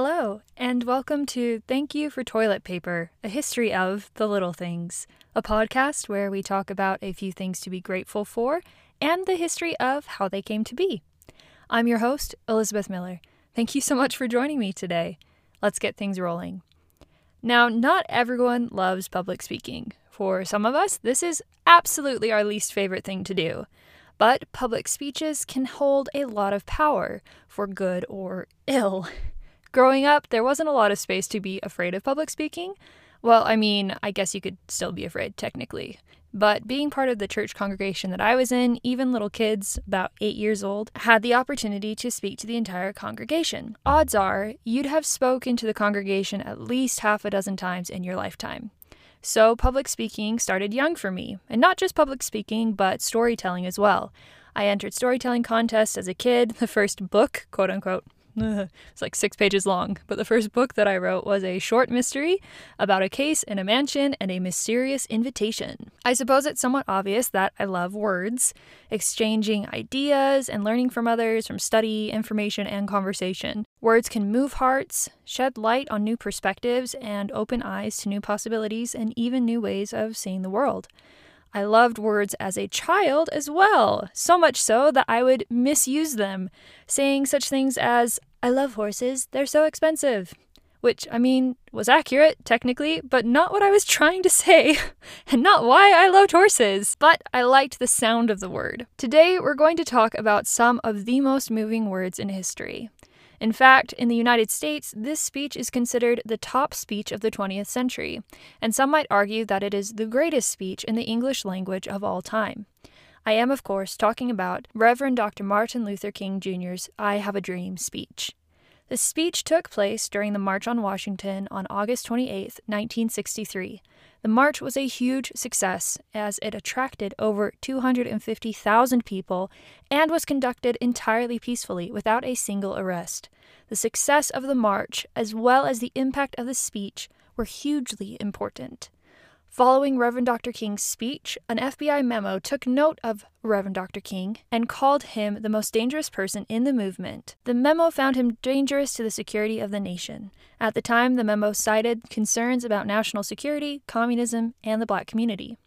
Hello, and welcome to Thank You for Toilet Paper, a history of the little things, a podcast where we talk about a few things to be grateful for and the history of how they came to be. I'm your host, Elizabeth Miller. Thank you so much for joining me today. Let's get things rolling. Now, not everyone loves public speaking. For some of us, this is absolutely our least favorite thing to do. But public speeches can hold a lot of power, for good or ill. Growing up, there wasn't a lot of space to be afraid of public speaking. Well, I mean, I guess you could still be afraid, technically. But being part of the church congregation that I was in, even little kids, about eight years old, had the opportunity to speak to the entire congregation. Odds are you'd have spoken to the congregation at least half a dozen times in your lifetime. So, public speaking started young for me, and not just public speaking, but storytelling as well. I entered storytelling contests as a kid. The first book, quote unquote, it's like six pages long, but the first book that I wrote was a short mystery about a case in a mansion and a mysterious invitation. I suppose it's somewhat obvious that I love words, exchanging ideas and learning from others from study, information, and conversation. Words can move hearts, shed light on new perspectives, and open eyes to new possibilities and even new ways of seeing the world. I loved words as a child as well, so much so that I would misuse them, saying such things as, I love horses, they're so expensive. Which, I mean, was accurate, technically, but not what I was trying to say, and not why I loved horses. But I liked the sound of the word. Today, we're going to talk about some of the most moving words in history. In fact, in the United States, this speech is considered the top speech of the 20th century, and some might argue that it is the greatest speech in the English language of all time. I am, of course, talking about Reverend Dr. Martin Luther King Jr.'s I Have a Dream speech. The speech took place during the March on Washington on August 28, 1963. The march was a huge success as it attracted over 250,000 people and was conducted entirely peacefully without a single arrest. The success of the march, as well as the impact of the speech, were hugely important. Following Reverend Dr. King's speech, an FBI memo took note of Reverend Dr. King and called him the most dangerous person in the movement. The memo found him dangerous to the security of the nation. At the time, the memo cited concerns about national security, communism, and the black community.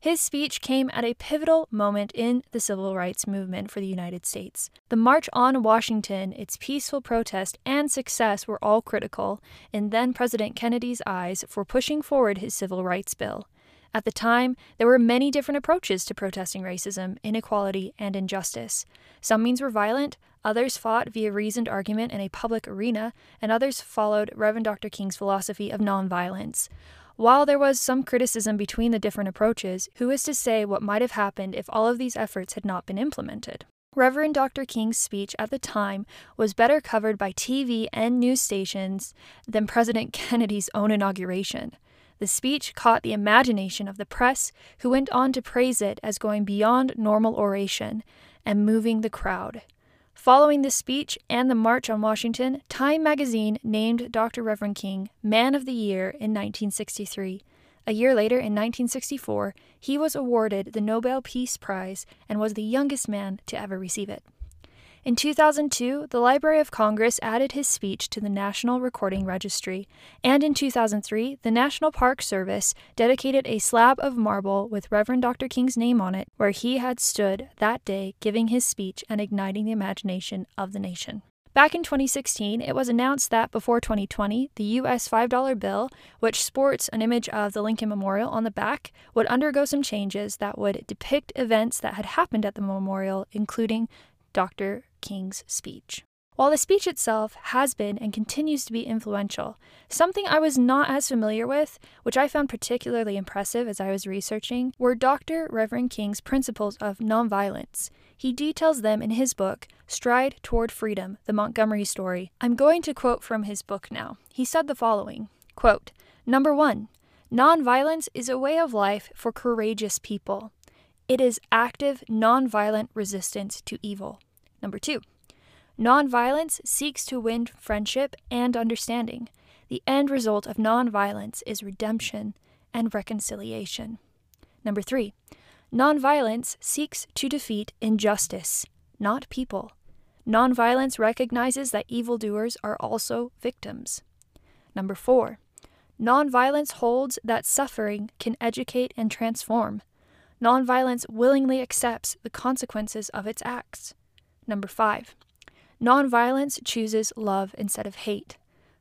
His speech came at a pivotal moment in the civil rights movement for the United States. The March on Washington, its peaceful protest, and success were all critical in then President Kennedy's eyes for pushing forward his civil rights bill. At the time, there were many different approaches to protesting racism, inequality, and injustice. Some means were violent, others fought via reasoned argument in a public arena, and others followed Reverend Dr. King's philosophy of nonviolence. While there was some criticism between the different approaches, who is to say what might have happened if all of these efforts had not been implemented? Reverend Dr. King's speech at the time was better covered by TV and news stations than President Kennedy's own inauguration. The speech caught the imagination of the press, who went on to praise it as going beyond normal oration and moving the crowd. Following this speech and the March on Washington, Time magazine named Dr. Reverend King Man of the Year in 1963. A year later, in 1964, he was awarded the Nobel Peace Prize and was the youngest man to ever receive it. In 2002, the Library of Congress added his speech to the National Recording Registry, and in 2003, the National Park Service dedicated a slab of marble with Reverend Dr. King's name on it, where he had stood that day giving his speech and igniting the imagination of the nation. Back in 2016, it was announced that before 2020, the US $5 bill, which sports an image of the Lincoln Memorial on the back, would undergo some changes that would depict events that had happened at the memorial, including Dr. King's speech. While the speech itself has been and continues to be influential, something I was not as familiar with, which I found particularly impressive as I was researching, were Dr. Reverend King's principles of nonviolence. He details them in his book, Stride Toward Freedom The Montgomery Story. I'm going to quote from his book now. He said the following quote, Number one, nonviolence is a way of life for courageous people. It is active, nonviolent resistance to evil. Number two, nonviolence seeks to win friendship and understanding. The end result of nonviolence is redemption and reconciliation. Number three, nonviolence seeks to defeat injustice, not people. Nonviolence recognizes that evildoers are also victims. Number four, nonviolence holds that suffering can educate and transform. Nonviolence willingly accepts the consequences of its acts. Number five, nonviolence chooses love instead of hate.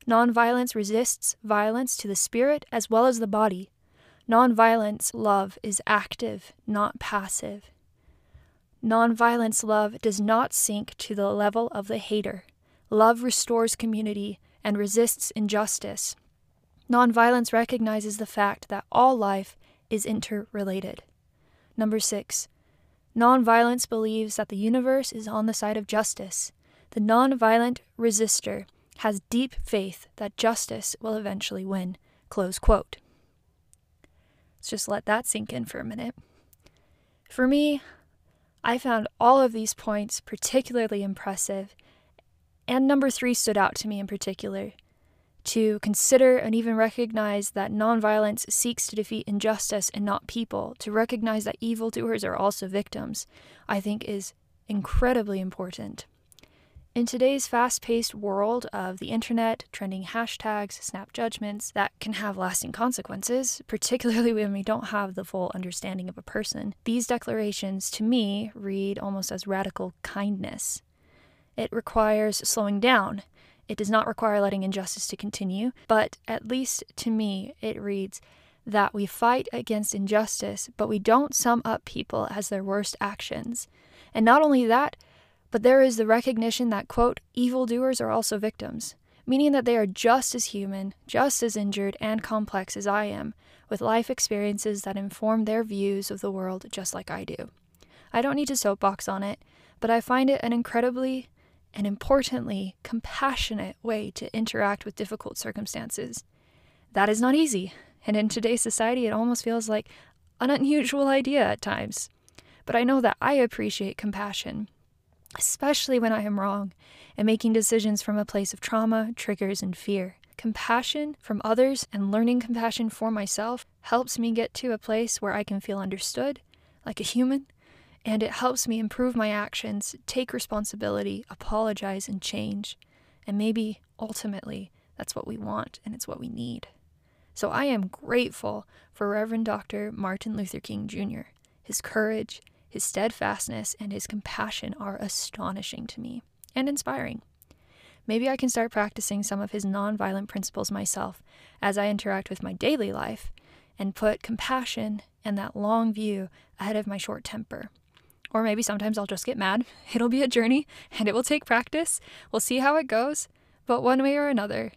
Nonviolence resists violence to the spirit as well as the body. Nonviolence love is active, not passive. Nonviolence love does not sink to the level of the hater. Love restores community and resists injustice. Nonviolence recognizes the fact that all life is interrelated. Number six, nonviolence believes that the universe is on the side of justice. The nonviolent resistor has deep faith that justice will eventually win. Close quote. Let's just let that sink in for a minute. For me, I found all of these points particularly impressive, and number three stood out to me in particular. To consider and even recognize that nonviolence seeks to defeat injustice and not people, to recognize that evildoers are also victims, I think is incredibly important. In today's fast paced world of the internet, trending hashtags, snap judgments that can have lasting consequences, particularly when we don't have the full understanding of a person, these declarations to me read almost as radical kindness. It requires slowing down. It does not require letting injustice to continue, but at least to me, it reads that we fight against injustice, but we don't sum up people as their worst actions. And not only that, but there is the recognition that, quote, evildoers are also victims, meaning that they are just as human, just as injured and complex as I am, with life experiences that inform their views of the world just like I do. I don't need to soapbox on it, but I find it an incredibly and importantly compassionate way to interact with difficult circumstances. That is not easy, and in today's society, it almost feels like an unusual idea at times. But I know that I appreciate compassion especially when I am wrong and making decisions from a place of trauma, triggers, and fear. Compassion from others and learning compassion for myself helps me get to a place where I can feel understood, like a human, and it helps me improve my actions, take responsibility, apologize, and change. And maybe ultimately, that's what we want and it's what we need. So I am grateful for Reverend Dr. Martin Luther King Jr., his courage, his steadfastness and his compassion are astonishing to me and inspiring. Maybe I can start practicing some of his nonviolent principles myself as I interact with my daily life and put compassion and that long view ahead of my short temper. Or maybe sometimes I'll just get mad. It'll be a journey and it will take practice. We'll see how it goes. But one way or another,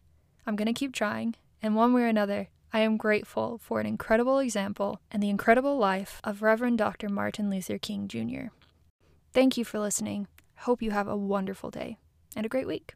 I'm going to keep trying. And one way or another, I am grateful for an incredible example and the incredible life of Reverend Dr. Martin Luther King Jr. Thank you for listening. Hope you have a wonderful day and a great week.